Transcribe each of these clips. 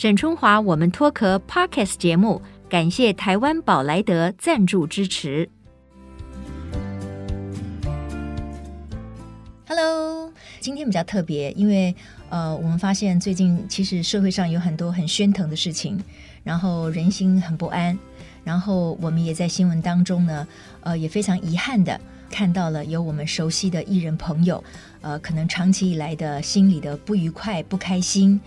沈春华，我们脱壳 Podcast 节目，感谢台湾宝莱德赞助支持。Hello，今天比较特别，因为呃，我们发现最近其实社会上有很多很喧腾的事情，然后人心很不安，然后我们也在新闻当中呢，呃，也非常遗憾的看到了有我们熟悉的艺人朋友，呃，可能长期以来的心里的不愉快、不开心，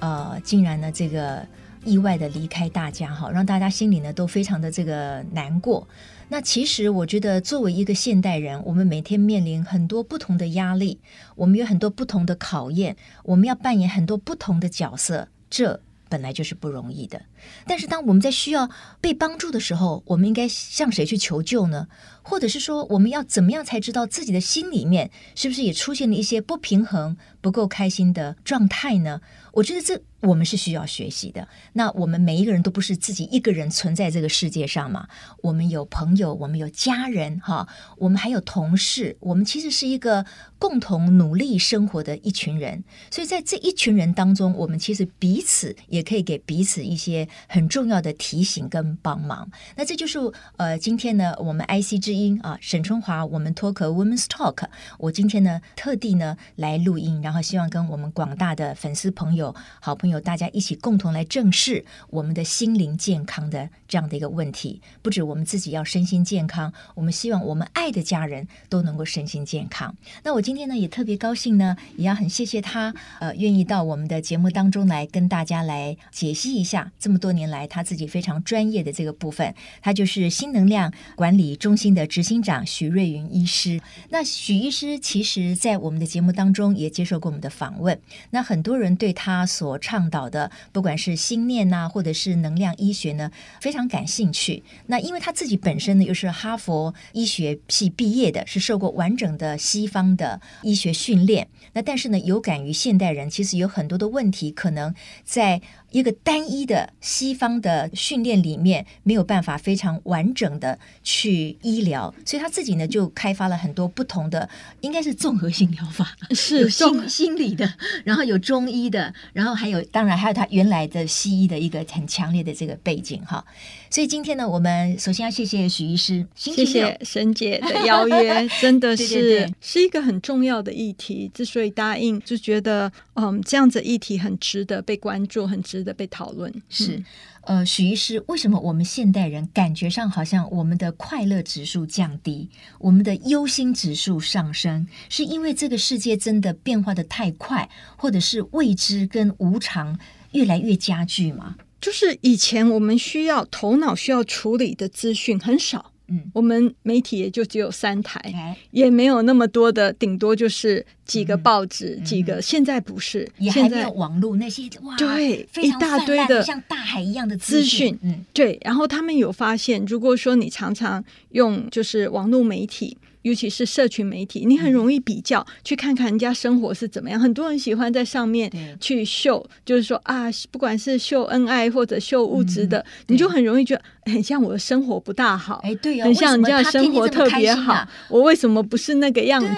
呃，竟然呢这个意外的离开大家哈，让大家心里呢都非常的这个难过。那其实我觉得，作为一个现代人，我们每天面临很多不同的压力，我们有很多不同的考验，我们要扮演很多不同的角色，这本来就是不容易的。但是，当我们在需要被帮助的时候，我们应该向谁去求救呢？或者是说，我们要怎么样才知道自己的心里面是不是也出现了一些不平衡、不够开心的状态呢？我觉得这。我们是需要学习的。那我们每一个人都不是自己一个人存在这个世界上嘛？我们有朋友，我们有家人，哈，我们还有同事。我们其实是一个共同努力生活的一群人。所以在这一群人当中，我们其实彼此也可以给彼此一些很重要的提醒跟帮忙。那这就是呃，今天呢，我们 IC 之音啊，沈春华，我们脱壳 Women's Talk，我今天呢特地呢来录音，然后希望跟我们广大的粉丝朋友、好朋友。有大家一起共同来正视我们的心灵健康的这样的一个问题，不止我们自己要身心健康，我们希望我们爱的家人都能够身心健康。那我今天呢也特别高兴呢，也要很谢谢他，呃，愿意到我们的节目当中来跟大家来解析一下这么多年来他自己非常专业的这个部分。他就是新能量管理中心的执行长许瑞云医师。那许医师其实在我们的节目当中也接受过我们的访问，那很多人对他所倡倡导的，不管是心念呐、啊，或者是能量医学呢，非常感兴趣。那因为他自己本身呢，又是哈佛医学系毕业的，是受过完整的西方的医学训练。那但是呢，有感于现代人其实有很多的问题，可能在。一个单一的西方的训练里面没有办法非常完整的去医疗，所以他自己呢就开发了很多不同的，应该是综合性疗法，是心心理的，然后有中医的，然后还有当然还有他原来的西医的一个很强烈的这个背景哈。所以今天呢，我们首先要谢谢许医师，谢谢沈姐的邀约，真的 是对对对是一个很重要的议题。之所以答应，就觉得嗯这样子议题很值得被关注，很值得被讨论。是，呃，许医师，为什么我们现代人感觉上好像我们的快乐指数降低，我们的忧心指数上升？是因为这个世界真的变化的太快，或者是未知跟无常越来越加剧吗？就是以前我们需要头脑需要处理的资讯很少，嗯，我们媒体也就只有三台，哎、也没有那么多的，顶多就是几个报纸，嗯、几个。现在不是，也还没有网络那些哇，对，一大堆的像大海一样的资讯，嗯，对。然后他们有发现，如果说你常常用就是网络媒体。尤其是社群媒体，你很容易比较，去看看人家生活是怎么样。很多人喜欢在上面去秀，就是说啊，不管是秀恩爱或者秀物质的，你就很容易觉得很像我的生活不大好。哎，对，很像人家的生活特别好，我为什么不是那个样子？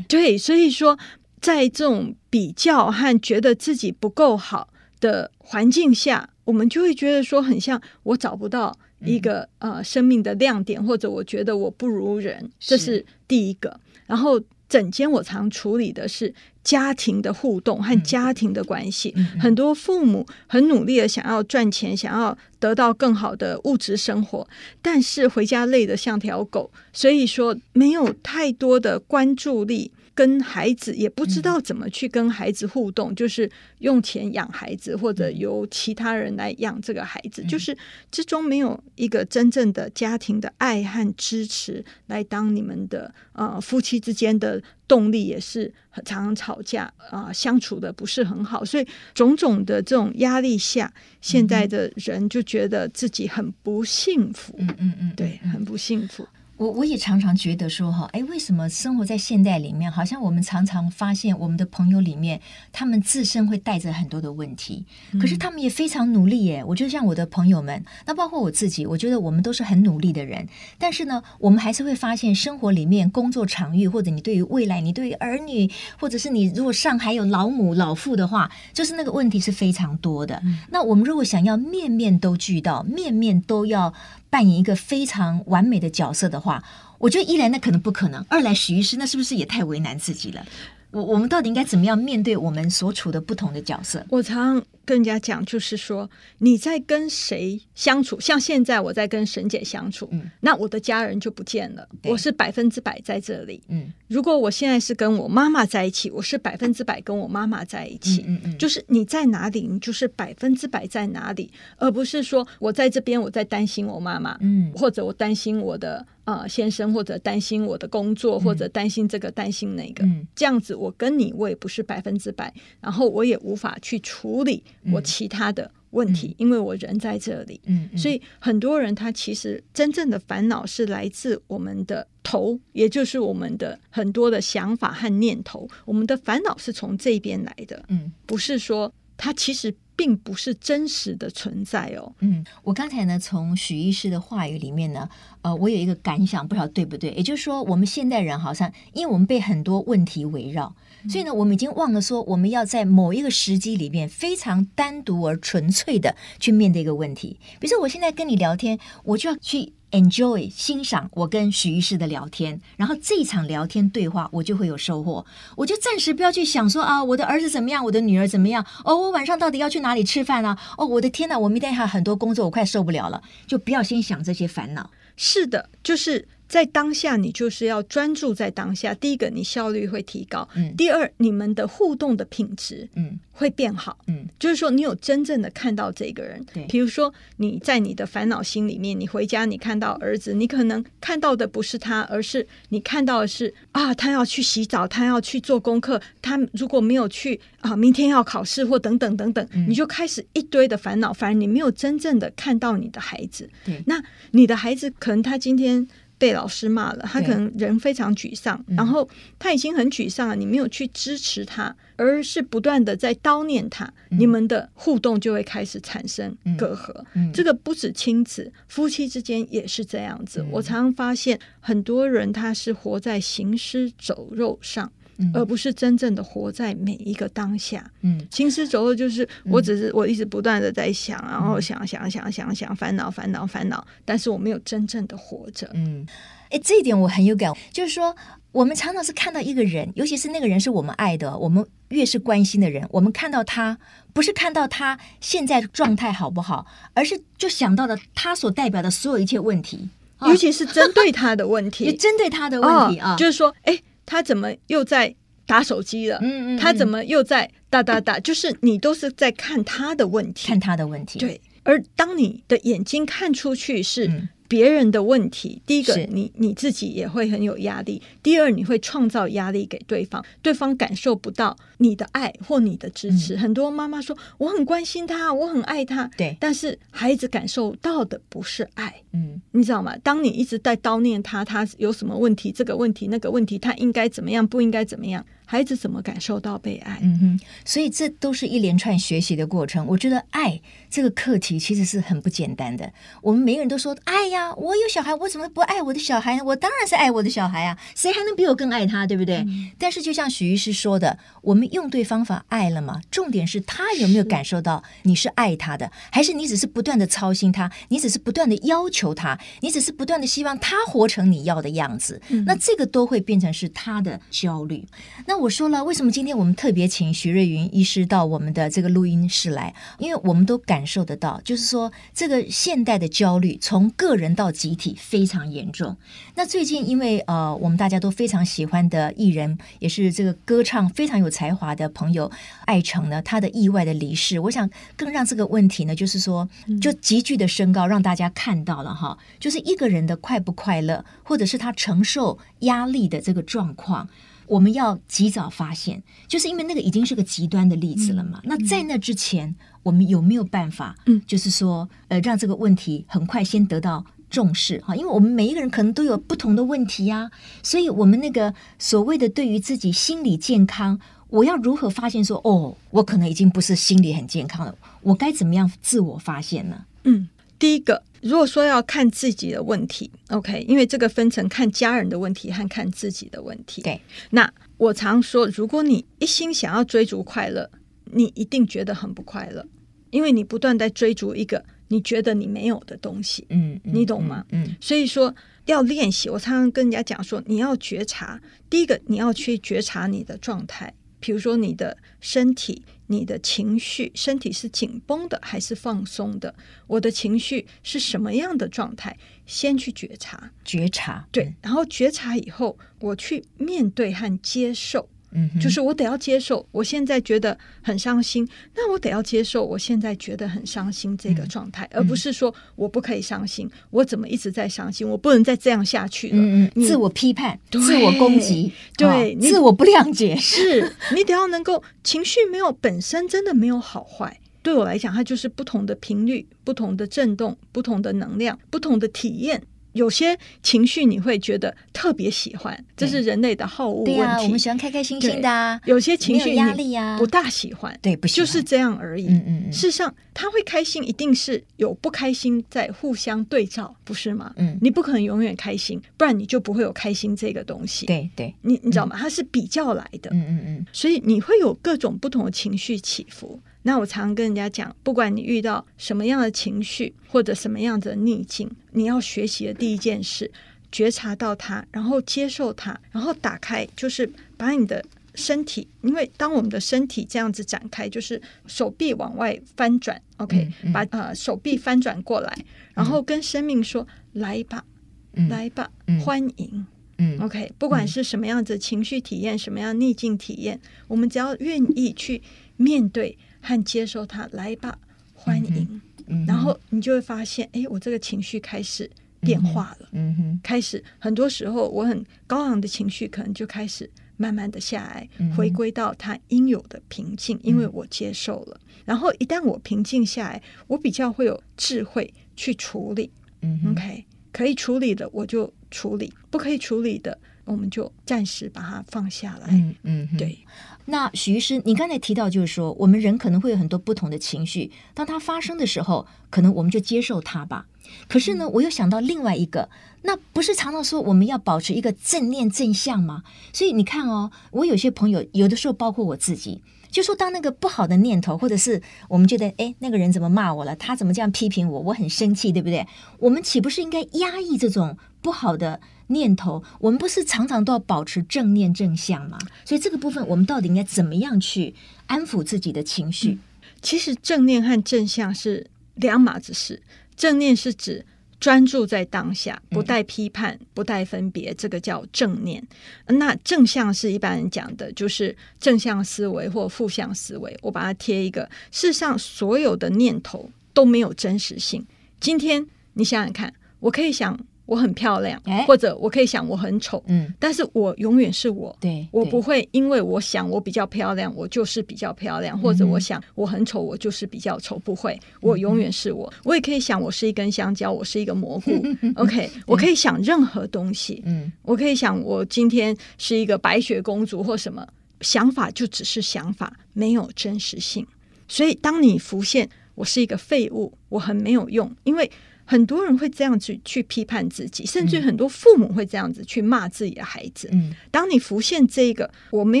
对，所以说在这种比较和觉得自己不够好的环境下，我们就会觉得说，很像我找不到。一个呃生命的亮点，或者我觉得我不如人，这是第一个。然后整间我常处理的是家庭的互动和家庭的关系。嗯、很多父母很努力的想要赚钱，想要得到更好的物质生活，但是回家累得像条狗，所以说没有太多的关注力。跟孩子也不知道怎么去跟孩子互动，嗯、就是用钱养孩子，或者由其他人来养这个孩子，嗯、就是之中没有一个真正的家庭的爱和支持来当你们的呃夫妻之间的动力，也是常常吵架啊、呃，相处的不是很好，所以种种的这种压力下，现在的人就觉得自己很不幸福，嗯嗯嗯，对，很不幸福。我我也常常觉得说哈，哎，为什么生活在现代里面，好像我们常常发现我们的朋友里面，他们自身会带着很多的问题，可是他们也非常努力耶。我觉得像我的朋友们，那包括我自己，我觉得我们都是很努力的人。但是呢，我们还是会发现生活里面工作场域，或者你对于未来，你对于儿女，或者是你如果上还有老母老父的话，就是那个问题是非常多的。那我们如果想要面面都俱到，面面都要。扮演一个非常完美的角色的话，我觉得一来那可能不可能，二来许医师那是不是也太为难自己了？我我们到底应该怎么样面对我们所处的不同的角色？我常跟人家讲，就是说你在跟谁相处，像现在我在跟沈姐相处，嗯，那我的家人就不见了，我是百分之百在这里，嗯。如果我现在是跟我妈妈在一起，我是百分之百跟我妈妈在一起，嗯嗯，就是你在哪里，你就是百分之百在哪里，而不是说我在这边我在担心我妈妈，嗯，或者我担心我的呃先生，或者担心我的工作，或者担心这个担心那个，嗯，这样子我跟你我也不是百分之百，然后我也无法去处理。我其他的问题，嗯、因为我人在这里，嗯，嗯，所以很多人他其实真正的烦恼是来自我们的头，也就是我们的很多的想法和念头，我们的烦恼是从这边来的，嗯，不是说他其实并不是真实的存在哦，嗯，我刚才呢从许医师的话语里面呢，呃，我有一个感想，不知道对不对，也就是说，我们现代人好像因为我们被很多问题围绕。所以呢，我们已经忘了说，我们要在某一个时机里面非常单独而纯粹的去面对一个问题。比如说，我现在跟你聊天，我就要去 enjoy 欣赏我跟许医师的聊天，然后这一场聊天对话我就会有收获。我就暂时不要去想说啊，我的儿子怎么样，我的女儿怎么样，哦，我晚上到底要去哪里吃饭啊？哦，我的天哪，我明天还有很多工作，我快受不了了。就不要先想这些烦恼。是的，就是。在当下，你就是要专注在当下。第一个，你效率会提高；嗯、第二，你们的互动的品质嗯会变好。嗯，就是说，你有真正的看到这个人。对，比如说你在你的烦恼心里面，你回家你看到儿子，你可能看到的不是他，而是你看到的是啊，他要去洗澡，他要去做功课，他如果没有去啊，明天要考试或等等等等，嗯、你就开始一堆的烦恼。反而你没有真正的看到你的孩子。对，那你的孩子可能他今天。被老师骂了，他可能人非常沮丧，然后他已经很沮丧了。你没有去支持他，而是不断的在叨念他，嗯、你们的互动就会开始产生隔阂。嗯嗯、这个不止亲子，夫妻之间也是这样子。嗯、我常常发现，很多人他是活在行尸走肉上。而不是真正的活在每一个当下。嗯，行尸走肉就是我只是我一直不断的在想，嗯、然后想想想想想烦恼烦恼烦恼，但是我没有真正的活着。嗯，哎，这一点我很有感，就是说我们常常是看到一个人，尤其是那个人是我们爱的，我们越是关心的人，我们看到他不是看到他现在状态好不好，而是就想到了他所代表的所有一切问题，尤其是针对他的问题，针对他的问题啊，哦、就是说，哎。他怎么又在打手机了？嗯嗯，嗯，他怎么又在哒哒哒？就是你都是在看他的问题，看他的问题。对，而当你的眼睛看出去是。嗯别人的问题，第一个，你你自己也会很有压力；第二，你会创造压力给对方，对方感受不到你的爱或你的支持。嗯、很多妈妈说：“我很关心他，我很爱他。”对，但是孩子感受到的不是爱。嗯，你知道吗？当你一直在叨念他，他有什么问题？这个问题，那个问题，他应该怎么样？不应该怎么样？孩子怎么感受到被爱？嗯哼，所以这都是一连串学习的过程。我觉得爱这个课题其实是很不简单的。我们每个人都说爱呀，我有小孩，我怎么不爱我的小孩呢？我当然是爱我的小孩啊，谁还能比我更爱他，对不对？嗯、但是就像许医师说的，我们用对方法爱了吗？重点是他有没有感受到你是爱他的，是还是你只是不断的操心他，你只是不断的要求他，你只是不断的希望他活成你要的样子？嗯、那这个都会变成是他的焦虑。那我说了，为什么今天我们特别请徐瑞云医师到我们的这个录音室来？因为我们都感受得到，就是说这个现代的焦虑从个人到集体非常严重。那最近因为呃，我们大家都非常喜欢的艺人，也是这个歌唱非常有才华的朋友艾诚呢，他的意外的离世，我想更让这个问题呢，就是说就急剧的升高，让大家看到了哈，就是一个人的快不快乐，或者是他承受压力的这个状况。我们要及早发现，就是因为那个已经是个极端的例子了嘛。嗯、那在那之前，我们有没有办法？嗯，就是说，呃，让这个问题很快先得到重视哈，因为我们每一个人可能都有不同的问题呀，所以我们那个所谓的对于自己心理健康，我要如何发现说哦，我可能已经不是心理很健康了，我该怎么样自我发现呢？嗯，第一个，如果说要看自己的问题，OK，因为这个分成看家人的问题和看自己的问题。对，那我常说，如果你一心想要追逐快乐，你一定觉得很不快乐，因为你不断在追逐一个。你觉得你没有的东西，嗯，嗯，你懂吗？嗯，嗯，所以说要练习。我常常跟人家讲说，你要觉察，第一个你要去觉察你的状态，比如说你的身体、你的情绪，身体是紧绷的还是放松的？我的情绪是什么样的状态？先去觉察，觉察，对，然后觉察以后，我去面对和接受。嗯，就是我得要接受，我现在觉得很伤心，那我得要接受，我现在觉得很伤心这个状态，嗯、而不是说我不可以伤心，我怎么一直在伤心，我不能再这样下去了。嗯嗯，自我批判、自我攻击，对，哦、自我不谅解，是你得要能够情绪没有本身真的没有好坏，对我来讲，它就是不同的频率、不同的震动、不同的能量、不同的体验。有些情绪你会觉得特别喜欢，这是人类的好恶问题。对啊，我们喜欢开开心心的啊。有些情绪压力啊，不大喜欢。对，不就是这样而已。嗯嗯嗯。事实上，他会开心，一定是有不开心在互相对照，不是吗？嗯。你不可能永远开心，不然你就不会有开心这个东西。对对。你你知道吗？它是比较来的。嗯嗯嗯。所以你会有各种不同的情绪起伏。那我常跟人家讲，不管你遇到什么样的情绪或者什么样的逆境，你要学习的第一件事，觉察到它，然后接受它，然后打开，就是把你的身体，因为当我们的身体这样子展开，就是手臂往外翻转，OK，嗯嗯、把呃手臂翻转过来，然后跟生命说：“嗯、来吧，嗯、来吧，嗯、欢迎。嗯” OK，不管是什么样子情绪体验，什么样逆境体验，我们只要愿意去面对。和接受他，来吧，欢迎。然后你就会发现，哎，我这个情绪开始变化了。嗯哼，开始很多时候我很高昂的情绪，可能就开始慢慢的下来，嗯、回归到它应有的平静，因为我接受了。嗯、然后一旦我平静下来，我比较会有智慧去处理。嗯，OK，可以处理的我就处理，不可以处理的我们就暂时把它放下来。嗯嗯，对。那许医师，你刚才提到，就是说，我们人可能会有很多不同的情绪，当它发生的时候，可能我们就接受它吧。可是呢，我又想到另外一个，那不是常常说我们要保持一个正念正向吗？所以你看哦，我有些朋友，有的时候包括我自己，就说当那个不好的念头，或者是我们觉得，哎，那个人怎么骂我了？他怎么这样批评我？我很生气，对不对？我们岂不是应该压抑这种不好的念头，我们不是常常都要保持正念正向吗？所以这个部分，我们到底应该怎么样去安抚自己的情绪？嗯，其实正念和正向是两码子事。正念是指专注在当下，不带批判，不带分别，这个叫正念。那正向是一般人讲的，就是正向思维或负向思维。我把它贴一个，事实上，所有的念头都没有真实性。今天你想想看，我可以想。我很漂亮，欸、或者我可以想我很丑，嗯，但是我永远是我，对，我不会因为我想我比较漂亮，我就是比较漂亮，或者我想我很丑，我就是比较丑，不会，我永远是我。我也可以想我是一根香蕉，我是一个蘑菇，OK，我可以想任何东西，嗯，我可以想我今天是一个白雪公主或什么，想法就只是想法，没有真实性。所以当你浮现我是一个废物，我很没有用，因为。很多人会这样子去批判自己，甚至很多父母会这样子去骂自己的孩子。嗯，当你浮现这个我没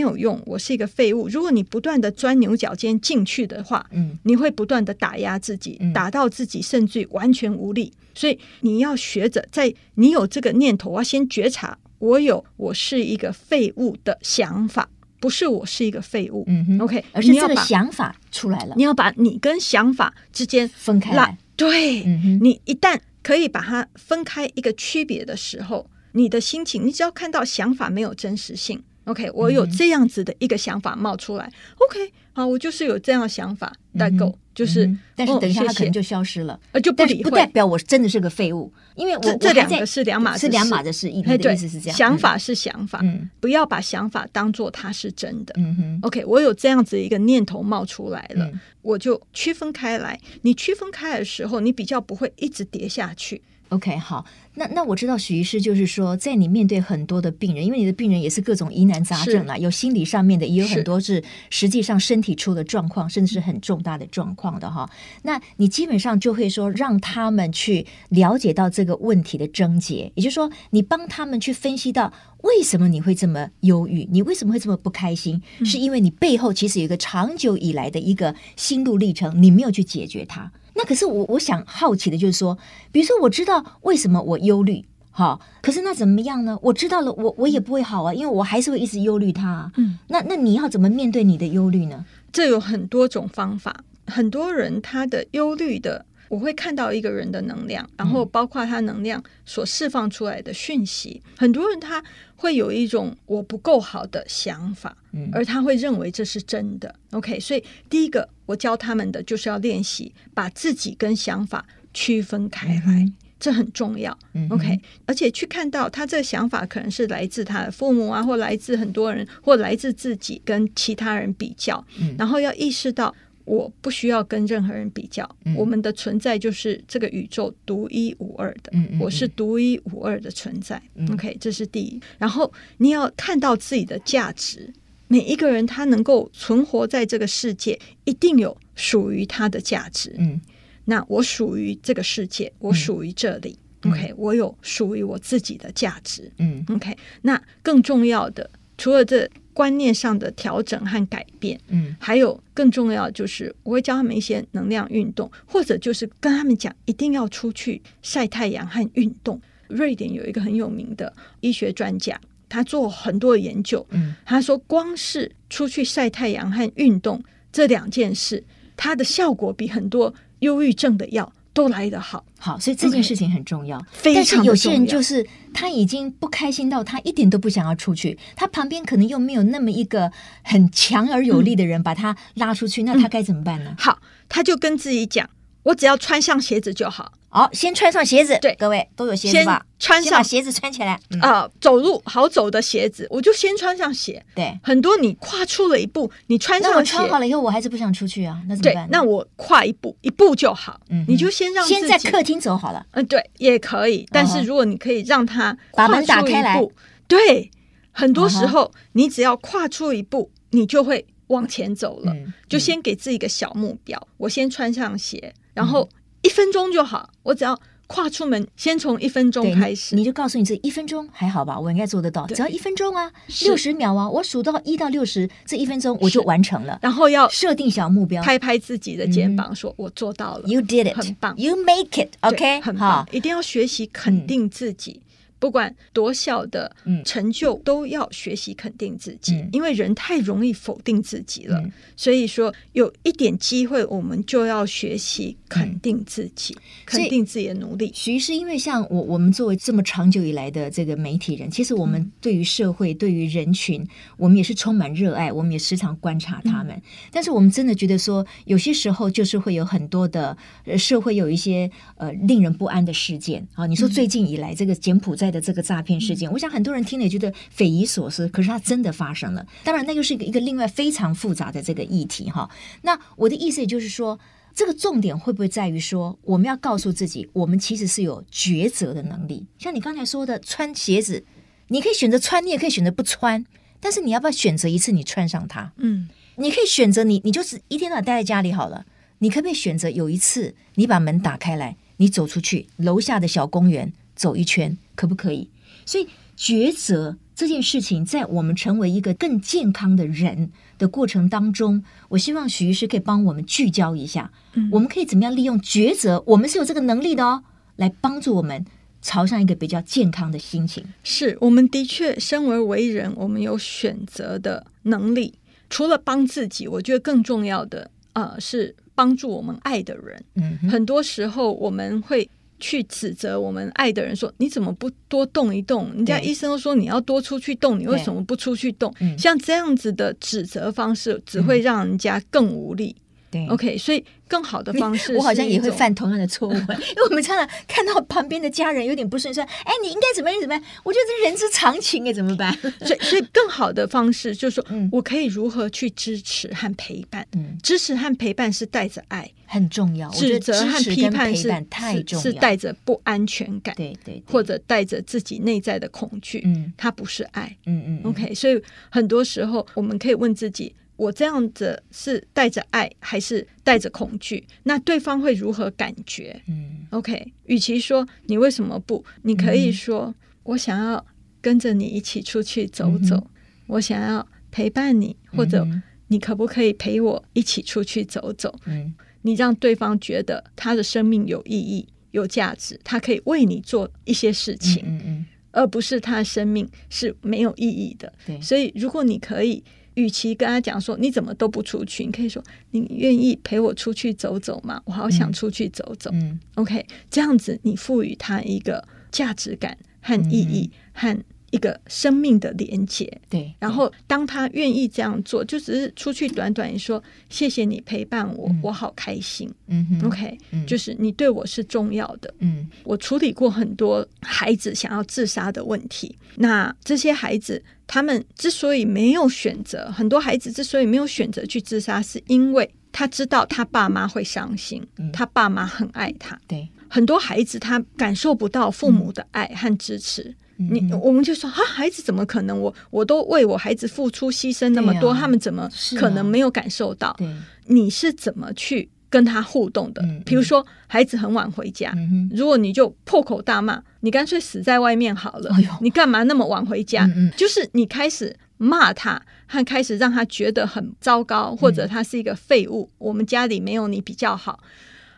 有用，我是一个废物。如果你不断的钻牛角尖进去的话，嗯，你会不断的打压自己，打到自己甚至完全无力。所以你要学着，在你有这个念头，我要先觉察，我有我是一个废物的想法，不是我是一个废物。嗯哼，OK，而是这个想法出来了，你要把你跟想法之间分开来。对，嗯、你一旦可以把它分开一个区别的时候，你的心情，你只要看到想法没有真实性，OK，我有这样子的一个想法冒出来、嗯、，OK，好，我就是有这样的想法，代购、嗯、就是、嗯，但是等一下他可能就消失了，呃，就不理会，不代表我真的是个废物，因为我这这两个是两码子，是两码的事，意思的意思是这样，想法是想法，嗯，不要把想法当做它是真的，嗯哼，OK，我有这样子一个念头冒出来了。嗯我就区分开来，你区分开来的时候，你比较不会一直跌下去。OK，好，那那我知道许医师就是说，在你面对很多的病人，因为你的病人也是各种疑难杂症啊，有心理上面的，也有很多是实际上身体出的状况，甚至是很重大的状况的哈。那你基本上就会说，让他们去了解到这个问题的症结，也就是说，你帮他们去分析到为什么你会这么忧郁，你为什么会这么不开心，嗯、是因为你背后其实有一个长久以来的一个心路历程，你没有去解决它。那可是我我想好奇的就是说，比如说我知道为什么我忧虑，好，可是那怎么样呢？我知道了，我我也不会好啊，因为我还是会一直忧虑它啊。嗯，那那你要怎么面对你的忧虑呢？这有很多种方法，很多人他的忧虑的。我会看到一个人的能量，然后包括他能量所释放出来的讯息。嗯、很多人他会有一种我不够好的想法，嗯、而他会认为这是真的。OK，所以第一个我教他们的就是要练习把自己跟想法区分开来，嗯、这很重要。嗯、OK，而且去看到他这个想法可能是来自他的父母啊，或来自很多人，或来自自己跟其他人比较，嗯、然后要意识到。我不需要跟任何人比较，嗯、我们的存在就是这个宇宙独一无二的。嗯嗯嗯、我是独一无二的存在。嗯、OK，这是第一。然后你要看到自己的价值。每一个人他能够存活在这个世界，一定有属于他的价值。嗯，那我属于这个世界，我属于这里。嗯、OK，我有属于我自己的价值。嗯，OK，那更重要的，除了这。观念上的调整和改变，嗯，还有更重要就是，我会教他们一些能量运动，或者就是跟他们讲，一定要出去晒太阳和运动。瑞典有一个很有名的医学专家，他做很多的研究，嗯，他说光是出去晒太阳和运动这两件事，它的效果比很多忧郁症的药。都来得好，好，所以这件事情很重要。Okay, 非常但是有些人就是他已经不开心到他一点都不想要出去，他旁边可能又没有那么一个很强而有力的人把他拉出去，嗯、那他该怎么办呢？好，他就跟自己讲：“我只要穿上鞋子就好。”好，先穿上鞋子。对，各位都有鞋子吧？穿上把鞋子穿起来啊，走路好走的鞋子，我就先穿上鞋。对，很多你跨出了一步，你穿上鞋，穿好了以后，我还是不想出去啊，那怎么办？那我跨一步，一步就好。嗯，你就先让先在客厅走好了。嗯，对，也可以。但是如果你可以让他把门打开来，对，很多时候你只要跨出一步，你就会往前走了。就先给自己一个小目标，我先穿上鞋，然后。一分钟就好，我只要跨出门，先从一分钟开始，你，就告诉你自己一分钟还好吧，我应该做得到，只要一分钟啊，六十秒啊，我数到一到六十，这一分钟我就完成了。然后要设定小目标，拍拍自己的肩膀，说我做到了，嗯，You did it，很棒，You make it，OK，很棒，一定要学习肯定自己。嗯不管多小的成就，都要学习肯定自己，嗯、因为人太容易否定自己了。嗯、所以说，有一点机会，我们就要学习肯定自己，嗯、肯定自己的努力。徐医师，因为像我，我们作为这么长久以来的这个媒体人，其实我们对于社会、嗯、对于人群，我们也是充满热爱，我们也时常观察他们。嗯、但是，我们真的觉得说，有些时候就是会有很多的社会有一些呃令人不安的事件啊。你说最近以来，这个柬埔寨。的这个诈骗事件，我想很多人听了也觉得匪夷所思，可是它真的发生了。当然，那又是一个一个另外非常复杂的这个议题哈。那我的意思也就是说，这个重点会不会在于说，我们要告诉自己，我们其实是有抉择的能力。像你刚才说的，穿鞋子，你可以选择穿，你也可以选择不穿，但是你要不要选择一次你穿上它？嗯，你可以选择你，你就是一天到晚待在家里好了。你可不可以选择有一次你把门打开来，你走出去楼下的小公园走一圈？可不可以？所以抉择这件事情，在我们成为一个更健康的人的过程当中，我希望许医师可以帮我们聚焦一下。嗯，我们可以怎么样利用抉择？我们是有这个能力的哦，来帮助我们朝向一个比较健康的心情。是，我们的确身为为人，我们有选择的能力。除了帮自己，我觉得更重要的，呃，是帮助我们爱的人。嗯，很多时候我们会。去指责我们爱的人说，你怎么不多动一动？人家医生都说你要多出去动，你为什么不出去动？像这样子的指责方式，只会让人家更无力。对，OK，所以更好的方式，我好像也会犯同样的错误，因为我们常常看到旁边的家人有点不顺，说：“哎，你应该怎么样怎么样？”我觉得这人之常情哎，怎么办？所以，所以更好的方式就是说，嗯，我可以如何去支持和陪伴？嗯，支持和陪伴是带着爱，很重要。指责和批判是太重要，是带着不安全感，对对，或者带着自己内在的恐惧。嗯，它不是爱。嗯嗯，OK，所以很多时候我们可以问自己。我这样子是带着爱还是带着恐惧？那对方会如何感觉？嗯，OK。与其说你为什么不，你可以说、嗯、我想要跟着你一起出去走走，嗯、我想要陪伴你，或者你可不可以陪我一起出去走走？嗯，你让对方觉得他的生命有意义、有价值，他可以为你做一些事情，嗯嗯，而不是他的生命是没有意义的。对，所以如果你可以。与其跟他讲说你怎么都不出去，你可以说你愿意陪我出去走走吗？我好想出去走走。嗯，OK，这样子你赋予他一个价值感和意义和一个生命的连接。对，然后当他愿意这样做，就只是出去短短说谢谢你陪伴我，我好开心。嗯，OK，就是你对我是重要的。嗯，我处理过很多孩子想要自杀的问题，那这些孩子。他们之所以没有选择，很多孩子之所以没有选择去自杀，是因为他知道他爸妈会伤心，嗯、他爸妈很爱他。对，很多孩子他感受不到父母的爱和支持。嗯、你我们就说啊，孩子怎么可能？我我都为我孩子付出牺牲那么多，啊、他们怎么可能没有感受到？对，你是怎么去？跟他互动的，比如说孩子很晚回家，嗯、如果你就破口大骂，你干脆死在外面好了，哎、你干嘛那么晚回家？嗯嗯，就是你开始骂他，和开始让他觉得很糟糕，或者他是一个废物。嗯、我们家里没有你比较好，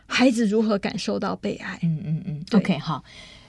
孩子如何感受到被爱？嗯嗯嗯，OK，好。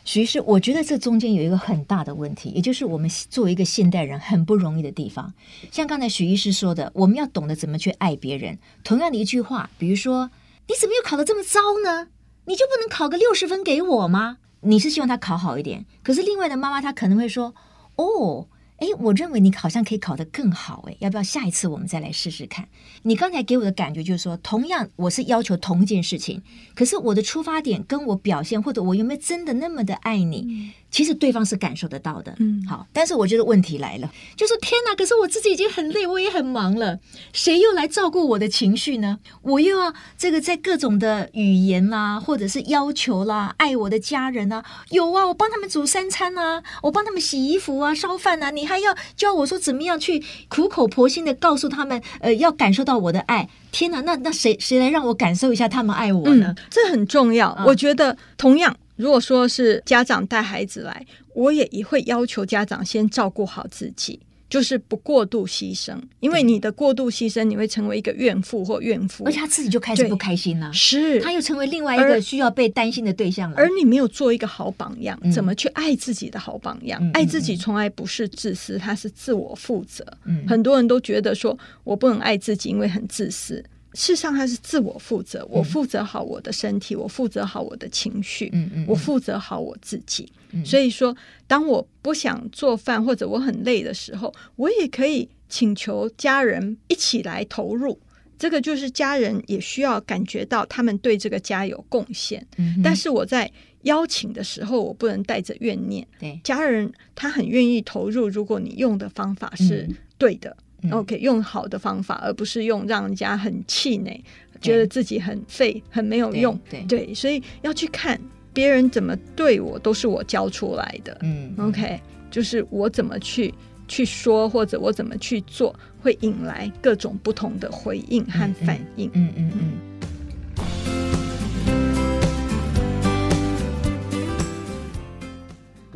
徐医师，我觉得这中间有一个很大的问题，也就是我们作为一个现代人很不容易的地方。像刚才徐医师说的，我们要懂得怎么去爱别人。同样的一句话，比如说，你怎么又考得这么糟呢？你就不能考个六十分给我吗？你是希望他考好一点，可是另外的妈妈她可能会说，哦。哎，我认为你好像可以考得更好，哎，要不要下一次我们再来试试看？你刚才给我的感觉就是说，同样我是要求同一件事情，可是我的出发点跟我表现，或者我有没有真的那么的爱你？其实对方是感受得到的，嗯，好，但是我觉得问题来了，就是天哪！可是我自己已经很累，我也很忙了，谁又来照顾我的情绪呢？我又要这个在各种的语言啦，或者是要求啦，爱我的家人啊，有啊，我帮他们煮三餐啊，我帮他们洗衣服啊，烧饭啊，你还要教我说怎么样去苦口婆心的告诉他们，呃，要感受到我的爱。天哪，那那谁谁来让我感受一下他们爱我呢？嗯，这很重要，嗯，我觉得同样。如果说是家长带孩子来，我也也会要求家长先照顾好自己，就是不过度牺牲。因为你的过度牺牲，你会成为一个怨妇或怨妇，而且他自己就开始不开心了。是，他又成为另外一个需要被担心的对象了。而你没有做一个好榜样，嗯、怎么去爱自己的好榜样？嗯、爱自己从来不是自私，他是自我负责。嗯，很多人都觉得说我不能爱自己，因为很自私。事实上，他是自我负责。我负责好我的身体，嗯、我负责好我的情绪，嗯嗯、我负责好我自己。嗯、所以说，当我不想做饭或者我很累的时候，我也可以请求家人一起来投入。这个就是家人也需要感觉到他们对这个家有贡献。嗯、但是我在邀请的时候，我不能带着怨念。对家人他很愿意投入，如果你用的方法是对的。嗯 OK，用好的方法，而不是用让人家很气馁，觉得自己很废、很没有用。对，对，对，所以要去看别人怎么对我，都是我教出来的。嗯，OK，就是我怎么去去说，或者我怎么去做，会引来各种不同的回应和反应。嗯嗯嗯。嗯嗯嗯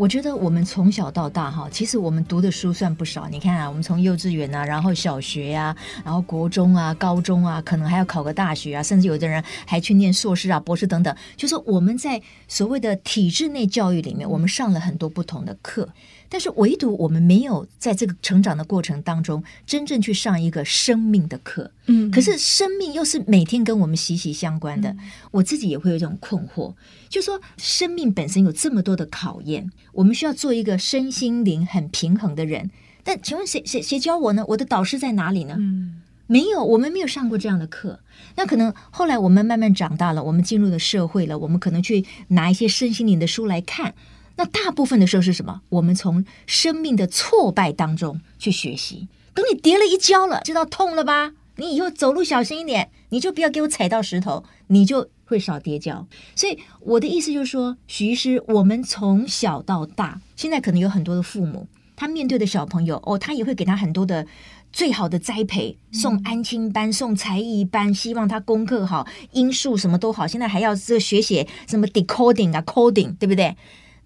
我觉得我们从小到大哈，其实我们读的书算不少。你看啊，我们从幼稚园啊，然后小学呀、然后国中啊、高中啊，可能还要考个大学啊，甚至有的人还去念硕士啊、博士等等。就是我们在所谓的体制内教育里面，我们上了很多不同的课。但是唯独我们没有在这个成长的过程当中真正去上一个生命的课，嗯，可是生命又是每天跟我们息息相关的。嗯、我自己也会有一种困惑，就说生命本身有这么多的考验，我们需要做一个身心灵很平衡的人。但请问谁谁谁教我呢？我的导师在哪里呢？嗯，没有，我们没有上过这样的课。那可能后来我们慢慢长大了，我们进入了社会了，我们可能去拿一些身心灵的书来看。那大部分的时候是什么？我们从生命的挫败当中去学习。等你跌了一跤了，知道痛了吧？你以后走路小心一点，你就不要给我踩到石头，你就会少跌跤。所以我的意思就是说，徐师，我们从小到大，现在可能有很多的父母，他面对的小朋友哦，他也会给他很多的最好的栽培，送安亲班，送才艺班，希望他功课好，音数什么都好。现在还要这学写什么 decoding 啊，coding，对不对？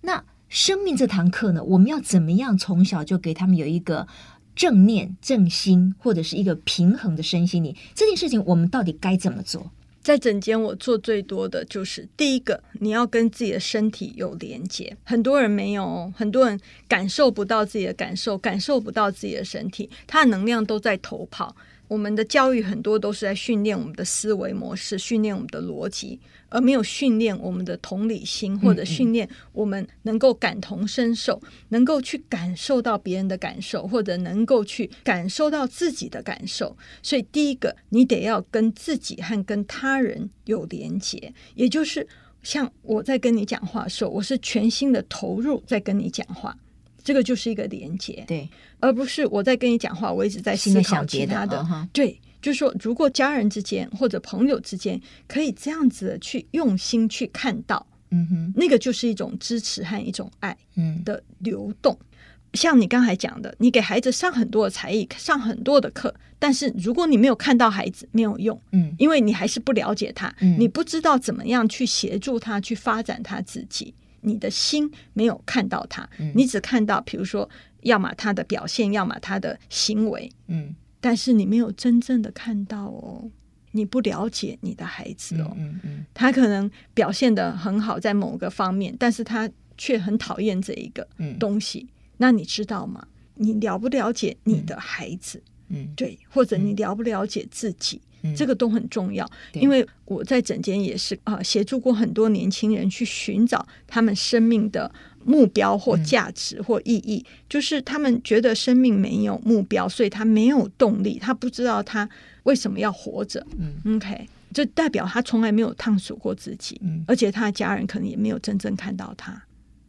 那生命这堂课呢，我们要怎么样从小就给他们有一个正念、正心，或者是一个平衡的身心灵？这件事情我们到底该怎么做？在诊间，我做最多的就是第一个，你要跟自己的身体有连接。很多人没有，很多人感受不到自己的感受，感受不到自己的身体，他的能量都在逃跑。我们的教育很多都是在训练我们的思维模式，训练我们的逻辑，而没有训练我们的同理心，或者训练我们能够感同身受，能够去感受到别人的感受，或者能够去感受到自己的感受。所以，第一个，你得要跟自己和跟他人有连接，也就是像我在跟你讲话的时候，我是全心的投入在跟你讲话。这个就是一个连接，对，而不是我在跟你讲话，我一直在思考其他的。的对，就是说，如果家人之间或者朋友之间可以这样子去用心去看到，嗯哼，那个就是一种支持和一种爱，嗯。的流动。嗯、像你刚才讲的，你给孩子上很多的才艺，上很多的课，但是如果你没有看到孩子，没有用，嗯，因为你还是不了解他，嗯，你不知道怎么样去协助他去发展他自己。你的心没有看到他，嗯、你只看到，比如说，要么他的表现，要么他的行为，嗯，但是你没有真正的看到哦，你不了解你的孩子哦，嗯嗯，嗯他可能表现的很好在某个方面，但是他却很讨厌这一个东西，嗯、那你知道吗？你了不了解你的孩子？嗯，对，或者你了不了解自己？嗯这个都很重要，嗯、因为我在诊间也是啊，协助过很多年轻人去寻找他们生命的目标或价值或意义。嗯、就是他们觉得生命没有目标，所以他没有动力，他不知道他为什么要活着。嗯，OK，这代表他从来没有探索过自己，嗯、而且他的家人可能也没有真正看到他。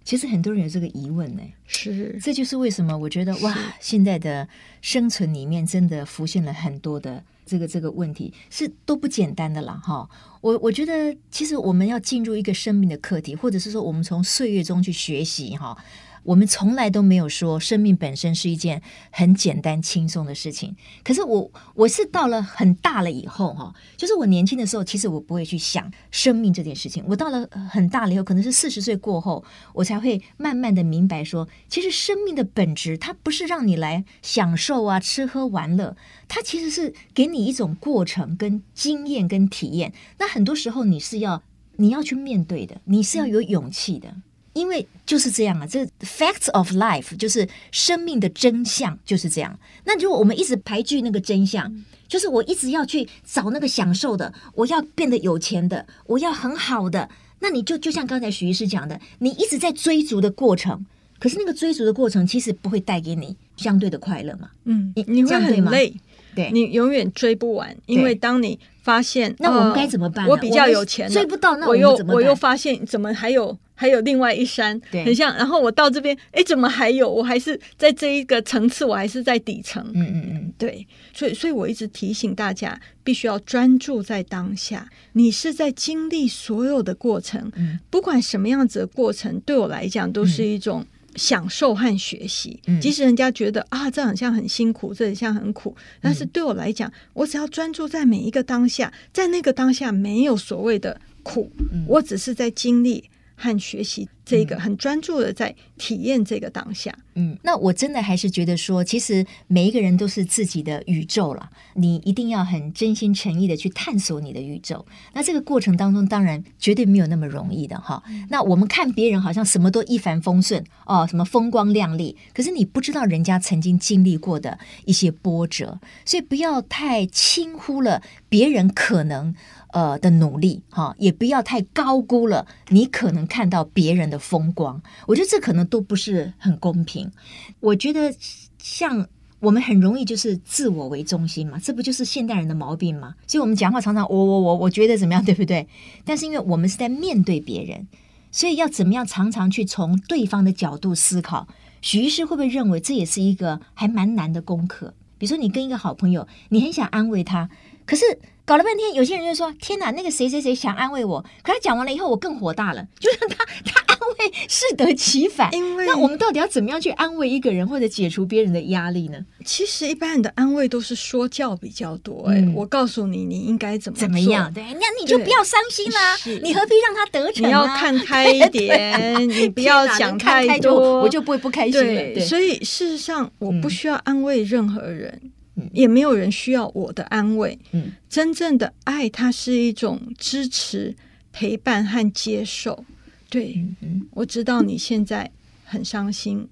其实很多人有这个疑问呢，是，这就是为什么我觉得哇，现在的生存里面真的浮现了很多的。这个这个问题是都不简单的啦哈，我我觉得其实我们要进入一个生命的课题，或者是说我们从岁月中去学习哈。我们从来都没有说生命本身是一件很简单轻松的事情。可是我我是到了很大了以后哈，就是我年轻的时候，其实我不会去想生命这件事情。我到了很大了以后，可能是四十岁过后，我才会慢慢的明白说，其实生命的本质它不是让你来享受啊、吃喝玩乐，它其实是给你一种过程跟经验跟体验。那很多时候你是要你要去面对的，你是要有勇气的。因为就是这样啊，这 facts of life 就是生命的真相就是这样。那如果我们一直排拒那个真相，就是我一直要去找那个享受的，我要变得有钱的，我要很好的，那你就就像刚才许医师讲的，你一直在追逐的过程，可是那个追逐的过程其实不会带给你相对的快乐嘛？嗯，你你会很累，对，你永远追不完，因为当你发现那我们该怎么办？我比较有钱，追不到，那我又我又发现怎么还有？还有另外一山，对很像。然后我到这边，哎，怎么还有？我还是在这一个层次，我还是在底层。嗯嗯嗯，对。所以，所以我一直提醒大家，必须要专注在当下。你是在经历所有的过程，嗯、不管什么样子的过程，对我来讲都是一种享受和学习。嗯、即使人家觉得啊，这好像很辛苦，这很像很苦，但是对我来讲，我只要专注在每一个当下，在那个当下没有所谓的苦，嗯、我只是在经历。和学习这个很专注的在体验这个当下，嗯，那我真的还是觉得说，其实每一个人都是自己的宇宙了，你一定要很真心诚意的去探索你的宇宙。那这个过程当中，当然绝对没有那么容易的哈。那我们看别人好像什么都一帆风顺哦，什么风光亮丽，可是你不知道人家曾经经历过的一些波折，所以不要太轻忽了别人可能。呃的努力哈，也不要太高估了你可能看到别人的风光，我觉得这可能都不是很公平。我觉得像我们很容易就是自我为中心嘛，这不就是现代人的毛病吗？所以我们讲话常常我我我我觉得怎么样，对不对？但是因为我们是在面对别人，所以要怎么样常常去从对方的角度思考。许医师会不会认为这也是一个还蛮难的功课？比如说你跟一个好朋友，你很想安慰他，可是。搞了半天，有些人就说：“天哪，那个谁谁谁想安慰我，可他讲完了以后，我更火大了，就是他他安慰适得其反。因为那我们到底要怎么样去安慰一个人，或者解除别人的压力呢？其实一般人的安慰都是说教比较多。哎、嗯，我告诉你，你应该怎么怎么样？对，那你就不要伤心啦。你何必让他得逞、啊？你要看开一点，你不要想太多，我就不会不开心了。对，所以事实上，我不需要安慰任何人。嗯”也没有人需要我的安慰。嗯，真正的爱，它是一种支持、陪伴和接受。对，嗯嗯，我知道你现在很伤心、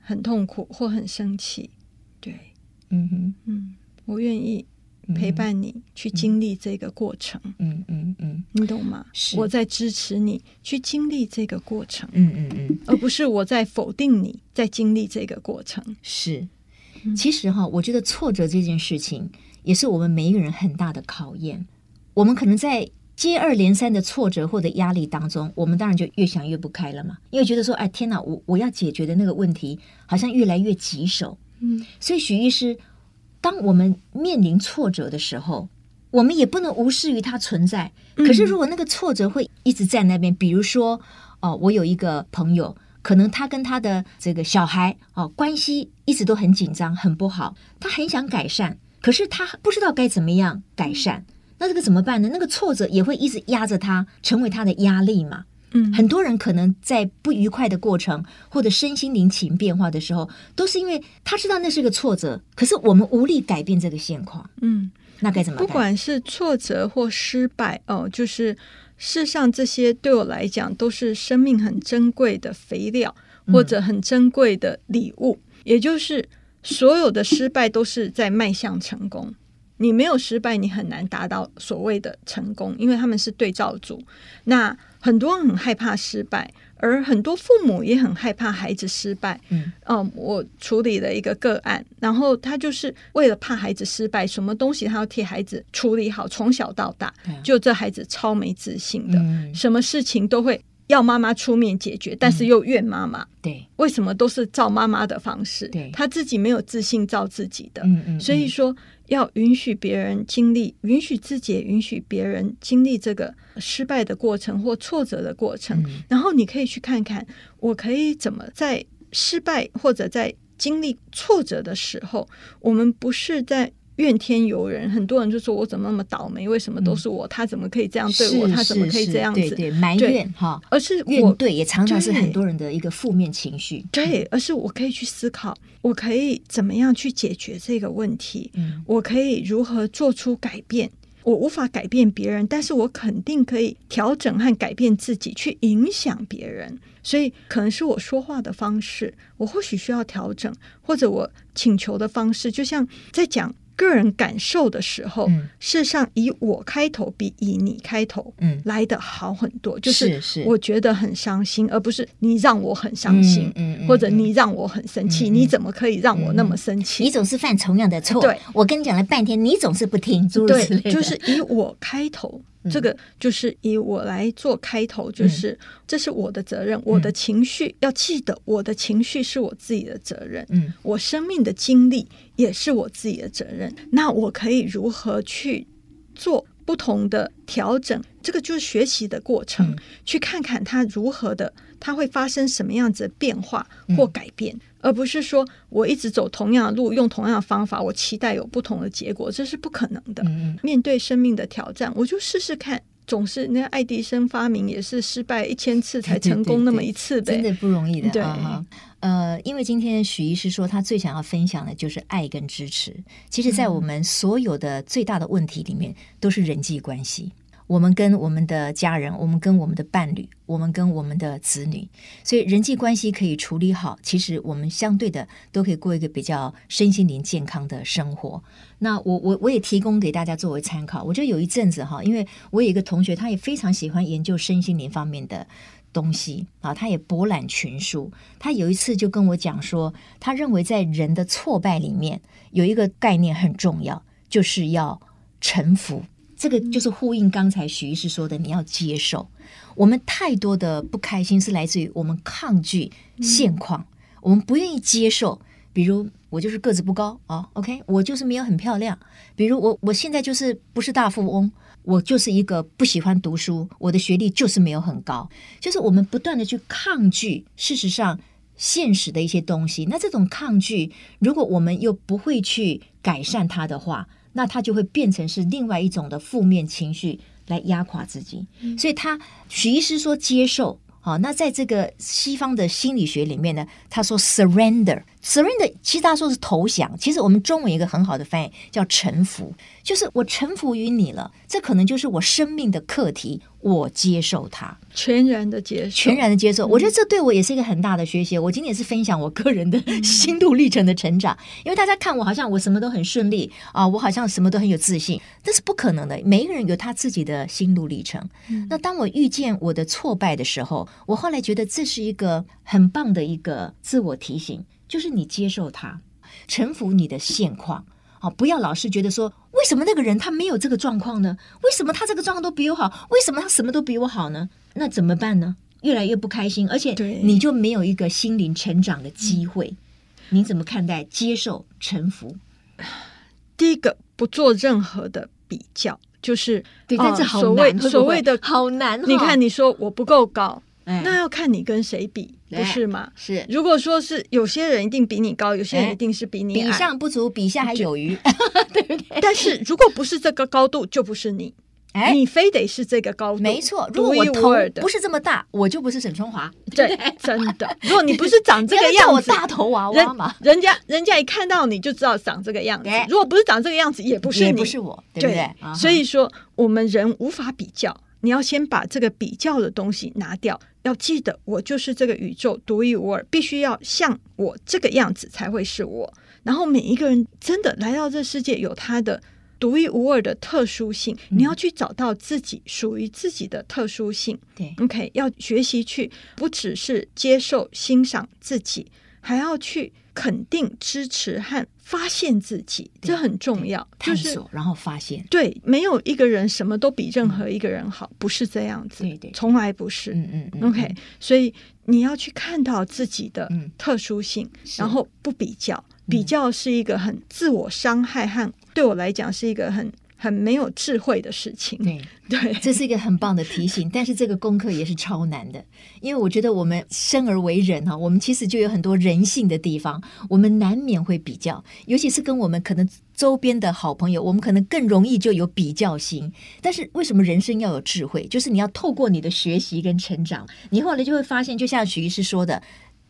很痛苦或很生气。对，嗯哼，嗯，我愿意陪伴你去经历这个过程。嗯嗯嗯，你懂吗？是，我在支持你去经历这个过程。嗯嗯嗯，而不是我在否定你在经历这个过程。是。其实哈，我觉得挫折这件事情也是我们每一个人很大的考验。我们可能在接二连三的挫折或者压力当中，我们当然就越想越不开了嘛，因为觉得说，哎，天哪，我我要解决的那个问题好像越来越棘手。嗯，所以许医师，当我们面临挫折的时候，我们也不能无视于它存在。可是如果那个挫折会一直在那边，比如说，哦，我有一个朋友。可能他跟他的这个小孩哦关系一直都很紧张，很不好。他很想改善，可是他不知道该怎么样改善。那这个怎么办呢？那个挫折也会一直压着他，成为他的压力嘛。嗯，很多人可能在不愉快的过程或者身心灵情变化的时候，都是因为他知道那是个挫折，可是我们无力改变这个现况。嗯，那该怎么办？不管是挫折或失败哦，就是。世上这些对我来讲都是生命很珍贵的肥料，或者很珍贵的礼物。嗯、也就是所有的失败都是在迈向成功。你没有失败，你很难达到所谓的成功，因为他们是对照组。那很多人很害怕失败。而很多父母也很害怕孩子失败。嗯，嗯，我处理了一个个案，然后他就是为了怕孩子失败，什么东西他要替孩子处理好，从小到大，就这孩子超没自信的，什么事情都会要妈妈出面解决，但是又怨妈妈。对，为什么都是照妈妈的方式？对，他自己没有自信照自己的。嗯嗯，所以说。要允许别人经历，允许自己也允许别人经历这个失败的过程或挫折的过程。嗯。然后你可以去看看，我可以怎么在失败或者在经历挫折的时候，我们不是在。怨天尤人，很多人就说我怎么那么倒霉？为什么都是我？嗯、他怎么可以这样对我？他怎么可以这样子？对对，埋怨哈，而是怨对，也常常是很多人的一个负面情绪。对，而是我可以去思考，我可以怎么样去解决这个问题？嗯，我可以如何做出改变？我无法改变别人，但是我肯定可以调整和改变自己，去影响别人。所以，可能是我说话的方式，我或许需要调整，或者我请求的方式，就像在讲。个人感受的时候，嗯、事实上以我开头比以你开头，嗯，来的好很多。嗯、就是我觉得很伤心，而不是你让我很伤心，或者你让我很生气。嗯、你怎么可以让我那么生气？你总是犯同样的错。对，我跟你讲了半天，你总是不听。对，就是以我开头。这个就是以我来做开头，就是、嗯、这是我的责任，嗯、我的情绪要记得，我的情绪是我自己的责任，嗯，我生命的经历也是我自己的责任。那我可以如何去做不同的调整？这个就是学习的过程，嗯、去看看他如何的，它会发生什么样子的变化或改变。嗯而不是说我一直走同样的路，用同样的方法，我期待有不同的结果，这是不可能的。嗯、面对生命的挑战，我就试试看。总是那爱迪生发明也是失败一千次才成功那么一次的，真的不容易的。对，呃，因为今天许医师说他最想要分享的就是爱跟支持。其实，在我们所有的最大的问题里面，都是人际关系。我们跟我们的家人，我们跟我们的伴侣，我们跟我们的子女，所以人际关系可以处理好，其实我们相对的都可以过一个比较身心灵健康的生活。那我我我也提供给大家作为参考。我觉得有一阵子哈，因为我有一个同学，他也非常喜欢研究身心灵方面的东西啊，他也博览群书。他有一次就跟我讲说，他认为在人的挫败里面有一个概念很重要，就是要臣服。这个就是呼应刚才许医师说的，你要接受。我们太多的不开心是来自于我们抗拒现况，嗯、我们不愿意接受。比如我就是个子不高啊，OK，我就是没有很漂亮。比如我我现在就是不是大富翁，我就是一个不喜欢读书，我的学历就是没有很高。就是我们不断的去抗拒，事实上现实的一些东西。那这种抗拒，如果我们又不会去改善它的话，那他就会变成是另外一种的负面情绪来压垮自己。所以他许医师说接受。好，那在这个西方的心理学里面呢，他说 surrender，surrender 其实他说是投降，其实我们中文一个很好的翻译叫臣服，就是我臣服于你了，这可能就是我生命的课题。我接受它，全然的接受，全然的接受。我觉得这对我也是一个很大的学习。我今天也是分享我个人的 心路历程的成长，因为大家看我好像我什么都很顺利啊，我好像什么都很有自信，这是不可能的。每一个人有他自己的心路历程。那当我遇见我的挫败的时候，我后来觉得这是一个很棒的一个自我提醒，就是你接受它，臣服你的现况。好，不要老是觉得说，为什么那个人他没有这个状况呢？为什么他这个状况都比我好？为什么他什么都比我好呢？那怎么办呢？越来越不开心，而且你就没有一个心灵成长的机会。你怎么看待接受、臣服？第一个，不做任何的比较，就是对，但是好难，所谓所谓的好难。你看，你说我不够高。那要看你跟谁比，不是吗？是。如果说是有些人一定比你高，有些人一定是比你矮。比上不足，比下还有余，对不对？但是如果不是这个高度，就不是你。哎，你非得是这个高度。没错。如果我头不是这么大，我就不是沈春华。对，真的。如果你不是长这个样子，我大头娃娃嘛。人家人家一看到你就知道长这个样子。如果不是长这个样子，也不是你，不是我，对不对？所以说，我们人无法比较。你要先把这个比较的东西拿掉，要记得我就是这个宇宙独一无二，必须要像我这个样子才会是我。然后每一个人真的来到这世界有他的独一无二的特殊性，嗯、你要去找到自己属于自己的特殊性。对，OK，要学习去不只是接受欣赏自己，还要去。肯定、支持和发现自己，这很重要。探索，然后发现。对，没有一个人什么都比任何一个人好，不是这样子。对对，从来不是。嗯嗯。OK，所以你要去看到自己的特殊性，然后不比较。比较是一个很自我伤害和对我来讲是一个很。很没有智慧的事情，对对，这是一个很棒的提醒。但是这个功课也是超难的，因为我觉得我们生而为人哈，我们其实就有很多人性的地方，我们难免会比较，尤其是跟我们可能周边的好朋友，我们可能更容易就有比较心。但是为什么人生要有智慧？就是你要透过你的学习跟成长，你后来就会发现，就像许医师说的。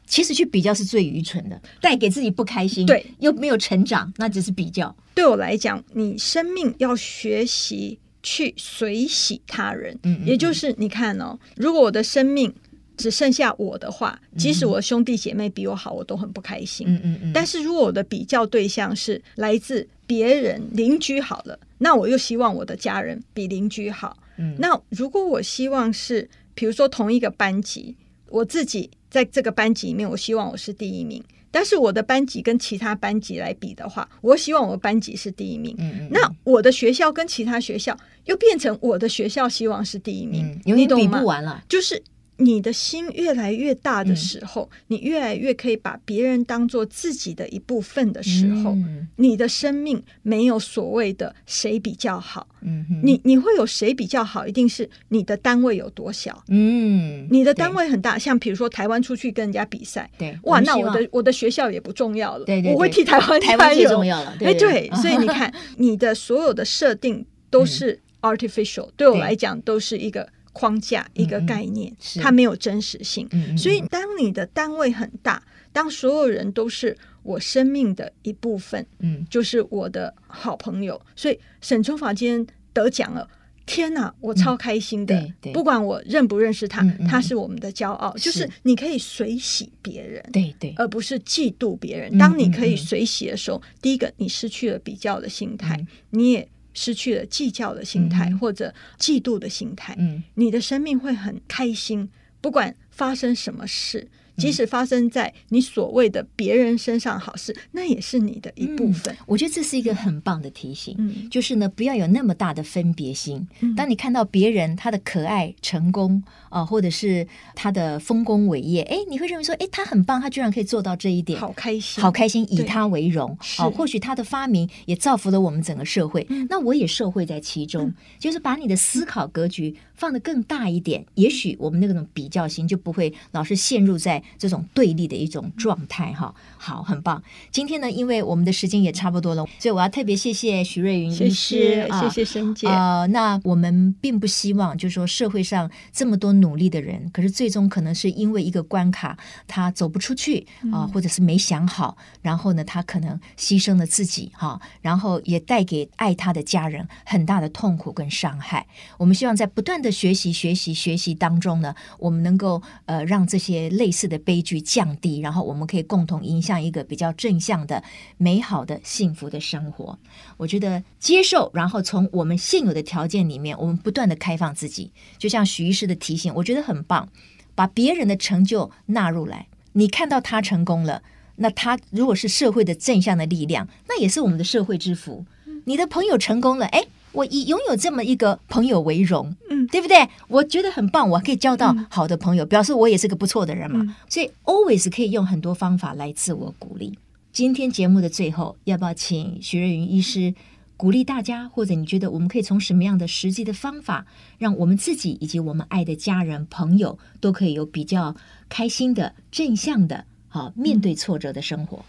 其实去比较是最愚蠢的，带给自己不开心，对，又没有成长，那只是比较。对我来讲，你生命要学习去随喜他人，嗯，嗯，嗯，也就是你看哦，如果我的生命只剩下我的话，即使我的兄弟姐妹比我好，我都很不开心，嗯嗯嗯。但是如果我的比较对象是来自别人，邻居好了，那我又希望我的家人比邻居好，嗯。那如果我希望是，比如说同一个班级，我自己。在这个班级里面，我希望我是第一名。但是我的班级跟其他班级来比的话，我希望我的班级是第一名。嗯嗯。那我的学校跟其他学校又变成我的学校希望是第一名，嗯、你懂吗？比不完了，就是。你的心越来越大的时候，嗯、你越来越可以把别人当做自己的一部分的时候，嗯、你的生命没有所谓的谁比较好。嗯，你你会有谁比较好？一定是你的单位有多小。嗯，你的单位很大，像比如说台湾出去跟人家比赛，对，哇，那我的我的学校也不重要了。对，对对，我会替台湾。台湾最重要了。哎，对，所以你看，你的所有的设定都是 artificial，、嗯、对我来讲都是一个。框架一个概念，嗯、它没有真实性。嗯、所以，当你的单位很大，当所有人都是我生命的一部分，嗯，就是我的好朋友。所以，沈春华今天得奖了，天呐，我超开心的。嗯、不管我认不认识他，嗯、他是我们的骄傲。是就是你可以随喜别人，对对，而不是嫉妒别人。当你可以随喜的时候，嗯、第一个，你失去了比较的心态，嗯、你也。失去了计较的心态，或者嫉妒的心态，嗯，你的生命会很开心，不管发生什么事。即使发生在你所谓的别人身上好事，那也是你的一部分。嗯，我觉得这是一个很棒的提醒，嗯，就是呢，不要有那么大的分别心。嗯，当你看到别人他的可爱、成功啊，呃，或者是他的丰功伟业，哎，你会认为说，哎，他很棒，他居然可以做到这一点，好开心，好开心，以他为荣。哦，或许他的发明也造福了我们整个社会，那我也受惠在其中。嗯，就是把你的思考格局放得更大一点，也许我们那种比较心就不会老是陷入在这种对立的一种状态。哈，好，很棒。今天呢，因为我们的时间也差不多了，所以我要特别谢谢徐瑞云医师，谢谢，谢谢沈姐。呃，那我们并不希望，就是说社会上这么多努力的人，可是最终可能是因为一个关卡，他走不出去啊、呃，或者是没想好，然后呢，他可能牺牲了自己哈，然后也带给爱他的家人很大的痛苦跟伤害。我们希望在不断的学习、学习、学习当中呢，我们能够呃让这些类似的悲剧降低，然后我们可以共同迎向一个比较正向的、美好的、幸福的生活。我觉得接受，然后从我们现有的条件里面，我们不断的开放自己。就像徐医师的提醒，我觉得很棒，把别人的成就纳入来。你看到他成功了，那他如果是社会的正向的力量，那也是我们的社会之福。你的朋友成功了，哎。我以拥有这么一个朋友为荣，嗯，对不对？我觉得很棒，我可以交到好的朋友，嗯、表示我也是个不错的人嘛。嗯、所以 always 可以用很多方法来自我鼓励。今天节目的最后，要不要请徐瑞云医师鼓励大家，或者你觉得我们可以从什么样的实际的方法，让我们自己以及我们爱的家人朋友都可以有比较开心的、正向的，好面对挫折的生活？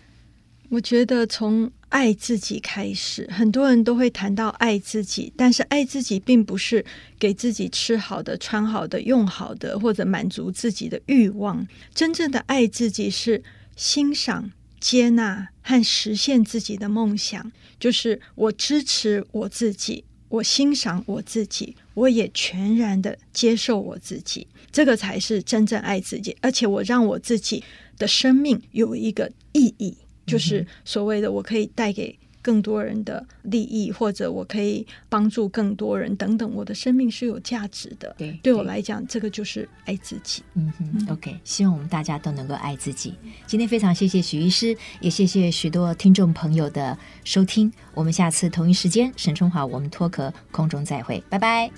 我觉得从爱自己开始，很多人都会谈到爱自己，但是爱自己并不是给自己吃好的、穿好的、用好的，或者满足自己的欲望。真正的爱自己是欣赏、接纳和实现自己的梦想。就是我支持我自己，我欣赏我自己，我也全然的接受我自己。这个才是真正爱自己，而且我让我自己的生命有一个意义。就是所谓的，我可以带给更多人的利益，或者我可以帮助更多人等等。我的生命是有价值的。对，对我来讲，这个就是爱自己。嗯哼，OK，希望我们大家都能够爱自己。今天非常谢谢许医师，也谢谢许多听众朋友的收听。我们下次同一时间，沈春华，我们脱壳空中再会，拜拜。